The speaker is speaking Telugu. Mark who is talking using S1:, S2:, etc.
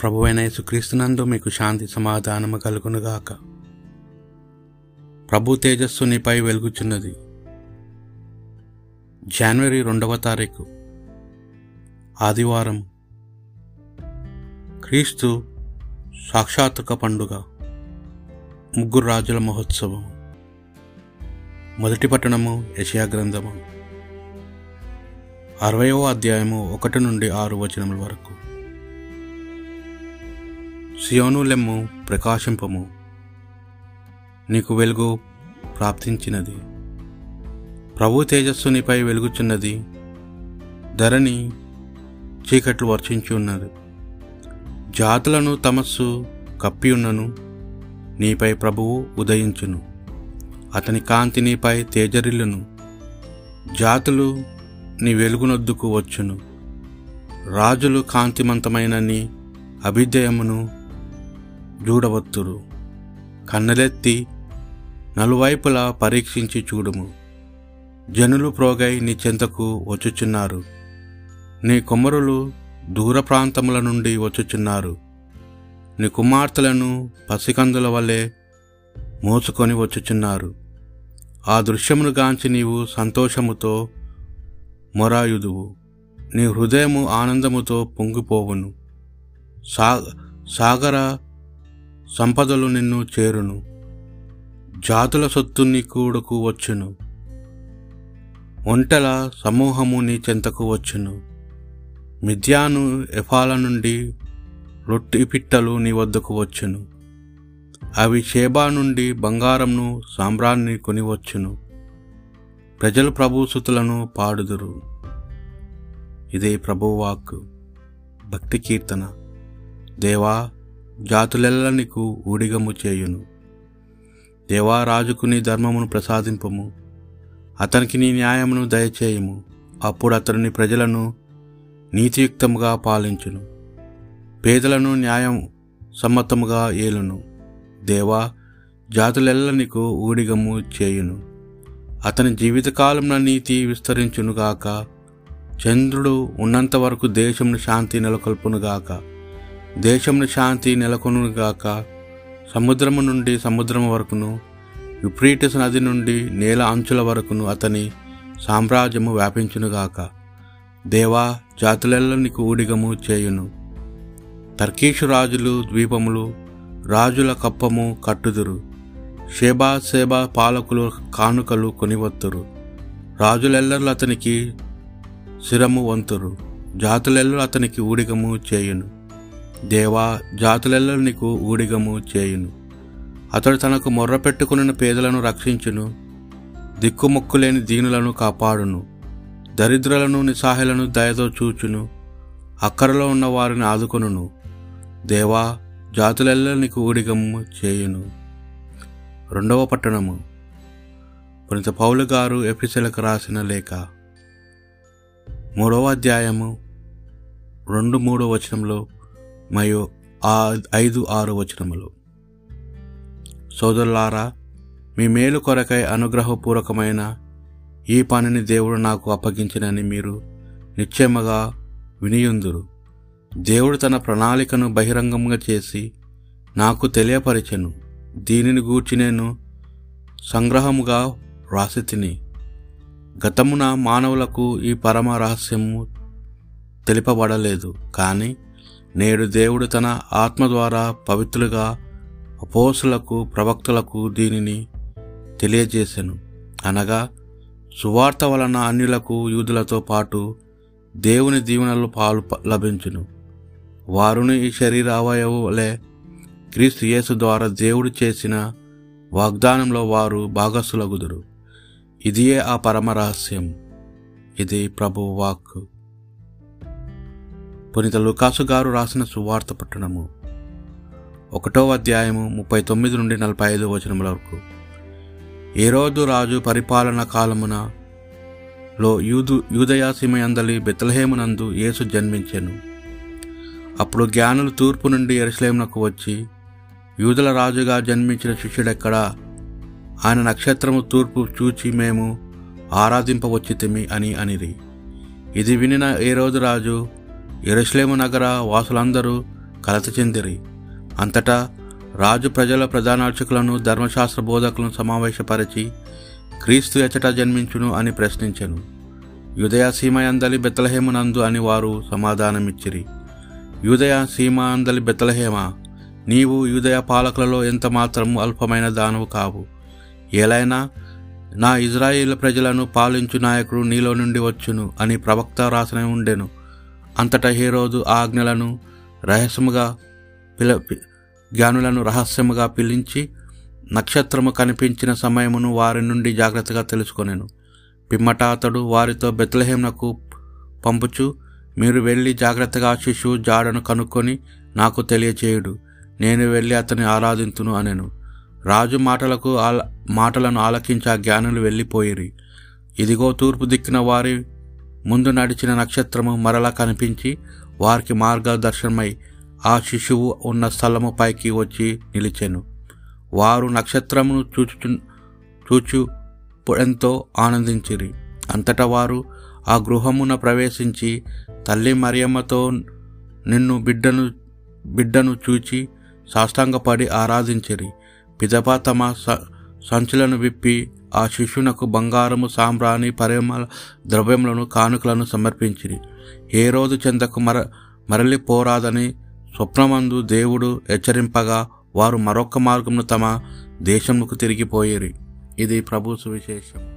S1: ప్రభువైన యేసుక్రీస్తునందు మీకు శాంతి సమాధానము కలుగునుగాక. ప్రభు తేజస్సు నీపై వెలుగుచున్నది. జనవరి రెండవ తారీఖు ఆదివారం క్రీస్తు సాక్షాత్క పండుగ ముగ్గురు రాజుల మహోత్సవం. మొదటి పట్టణము యషయా గ్రంథము. అరవయవ అధ్యాయము ఒకటి నుండి ఆరు వచనముల వరకు. సియోనులెమ్ము ప్రకాశింపము. నీకు వెలుగు ప్రాప్తించినది. ప్రభు తేజస్సు నీపై వెలుగుచున్నది. ధరణి చీకట్లు వర్షించి ఉన్నది. జాతులను తమస్సు కప్పి ఉన్నను. నీపై ప్రభువు ఉదయించును. అతని కాంతి నీపై తేజరిల్లును. జాతులు నీ వెలుగునొద్దుకు వచ్చును. రాజులు కాంతిమంతమైన నీ అభిధేయమును చూడవత్తురు కన్నలెత్తి నలువైపులా పరీక్షించి చూడుము. జనులు ప్రోగై నీ చెంతకు వచ్చుచున్నారు. నీ కుమ్మరులు దూర ప్రాంతముల నుండి వచ్చుచున్నారు. నీ కుమార్తెలను పసికందుల వలె మోసుకొని వచ్చుచున్నారు. ఆ దృశ్యమును గాంచి నీవు సంతోషముతో మొరాయుదువు. నీ హృదయము ఆనందముతో పొంగిపోవును. సా సాగర సంపదలు నిన్ను చేరును. జాతుల సొత్తు నీ కూడకు వచ్చును. ఒంటెల సమూహము నీ చెంతకు వచ్చును. మిథ్యాను ఎఫాల నుండి రొట్టి పిట్టలు నీ వద్దకు వచ్చును. అవి షేబా నుండి బంగారంను సాంబ్రాన్ని కొనివచ్చును. ప్రజలు ప్రభుసుతులను పాడుదురు. ఇదే ప్రభువాక్ భక్తి కీర్తన. దేవా జాతులెల్ల నీకు ఊడిగము చేయును. దేవా రాజుకు నీ ధర్మమును ప్రసాదింపము. అతనికి నీ న్యాయమును దయచేయము. అప్పుడు అతడు నీ ప్రజలను నీతియుక్తముగా పాలించును. పేదలను న్యాయం సమ్మతముగా ఏలును. దేవా జాతులెల్ల నీకు ఊడిగము చేయును. అతని జీవితకాలంలో నీతి విస్తరించునుగాక. చంద్రుడు ఉన్నంత వరకు దేశంను శాంతి నెలకొల్పునుగాక. దేశంను శాంతి నెలకొనుగాక సముద్రము నుండి సముద్రము వరకును యుప్రీటస్ నది నుండి నేల అంచుల వరకును అతని సామ్రాజ్యము వ్యాపించునుగాక దేవా జాతులలో నీకు ఊడిగము చేయును. తర్కీషు రాజులు ద్వీపములు రాజుల కప్పము కట్టుదురు. షేబా సేబా పాలకులు కానుకలు కొనివత్తురు. రాజులెల్లర్లు అతనికి శిరము వంతురు. జాతులెల్లరు అతనికి ఊడిగము చేయును. దేవా జాతులెల్లరు నీకు ఊడిగము చేయును. అతడు తనకు మొర్ర పెట్టుకున్న పేదలను రక్షించును దిక్కుమొక్కులేని దీనులను కాపాడును దరిద్రులను నిస్సహాయులను దయతో చూచును అక్కరలో ఉన్న వారిని ఆదుకొనును. దేవా జాతులెల్లరు నీకు ఊడిగము చేయును. రెండవ పట్టణము. పునిత పౌలు గారు ఎఫిసెలకు రాసిన లేఖ. మూడవ అధ్యాయము. రెండు మూడో వచనంలో మరియు ఆ ఐదు ఆరు వచనములు. సోదరులారా మీ మేలు కొరకై అనుగ్రహపూర్వకమైన ఈ పనిని దేవుడు నాకు అప్పగించినని మీరు నిశ్చయముగా వినియుందురు. దేవుడు తన ప్రణాళికను బహిరంగంగా చేసి నాకు తెలియపరిచెను. దీనిని గూర్చి నేను సంగ్రహముగా వ్రాసి తిని గతమున మానవులకు ఈ పరమ రహస్యము తెలిపబడలేదు కానీ నేడు దేవుడు తన ఆత్మ ద్వారా పవిత్రులుగా అపోసులకు ప్రవక్తలకు దీనిని తెలియజేశాను అనగా సువార్త వలన అన్యులకు యూదులతో పాటు దేవుని దీవెనలు పాలు లభించును. వారును ఈ శరీర అవయవులే క్రీస్తు యేసు ద్వారా దేవుడు చేసిన వాగ్దానంలో వారు భాగస్సులగుదురు. ఇదియే ఆ పరమ రహస్యం. ఇది ప్రభు వాక్ పునిత లుకాసు గారు రాసిన సువార్త పట్టణము. ఒకటో అధ్యాయము ముప్పై తొమ్మిది నుండి నలభై ఐదు వచనముల వరకు. ఏ రోజు రాజు పరిపాలన కాలమున లో యూదు యూదయాసీమయందలి బెత్లహేమునందు యేసు జన్మించెను. అప్పుడు జ్ఞానులు తూర్పు నుండి ఎరుసలేమునకు వచ్చి యూదుల రాజుగా జన్మించిన శిష్యుడెక్కడా? ఆయన నక్షత్రము తూర్పు చూచి మేము ఆరాధింపవచ్చితిమి అని అనిరి. ఇది వినిన ఏ రోజు రాజు ఎరుసలేము నగర వాసులందరూ కలత చెందిరి. అంతటా రాజు ప్రజల ప్రధానార్చకులను ధర్మశాస్త్ర బోధకులను సమావేశపరిచి క్రీస్తు ఎచ్చట జన్మించును అని ప్రశ్నించెను. యుదయ సీమయందలి బెత్తలహేమునందు అని వారు సమాధానమిచ్చిరి. యుదయ సీమాందలి బెత్తలహేమ నీవు యూదయ పాలకులలో ఎంత మాత్రము అల్పమైన దానవు కావు. ఏలైనా నా ఇజ్రాయిల్ ప్రజలను పాలించు నాయకుడు నీలో నుండి వచ్చును అని ప్రవక్త రాసిన ఉండెను. అంతటా హీరోదు ఆజ్ఞలను రహస్యముగా పిల జ్ఞానులను రహస్యముగా పిలించి నక్షత్రము కనిపించిన సమయమును వారి నుండి జాగ్రత్తగా తెలుసుకొనేను. పిమ్మట అతడు వారితో బెత్లహేమునకు పంపుచు మీరు వెళ్ళి జాగ్రత్తగా శిశువు జాడను కనుక్కొని నాకు తెలియచేయుడు. నేను వెళ్ళి అతని ఆరాధింతును అనెను. రాజు మాటలకు ఆల మాటలను ఆలకించి ఆ జ్ఞానులు వెళ్ళిపోయిరి. ఇదిగో తూర్పు దిక్కిన వారి ముందు నడిచిన నక్షత్రము మరలా కనిపించి వారికి మార్గదర్శనమై ఆ శిశువు ఉన్న స్థలము పైకి వచ్చి నిలిచెను. వారు నక్షత్రమును చూచు చూచు ఎంతో ఆనందించిరి. అంతటా వారు ఆ గృహమున ప్రవేశించి తల్లి మరియమ్మతో నిన్ను బిడ్డను బిడ్డను చూచి సాష్టాంగపడి ఆరాధించిరి. పిదప తమ సంచులను విప్పి ఆ శిష్యునకు బంగారము సాంబ్రాణి పరిమళ ద్రవ్యములను కానుకలను సమర్పించిరి. ఏ రోజు చెందకు మర మరలిపోరాదని స్వప్నమందు దేవుడు హెచ్చరింపగా వారు మరొక మార్గమును తమ దేశముకు తిరిగిపోయేరి. ఇది ప్రభు సువిశేషం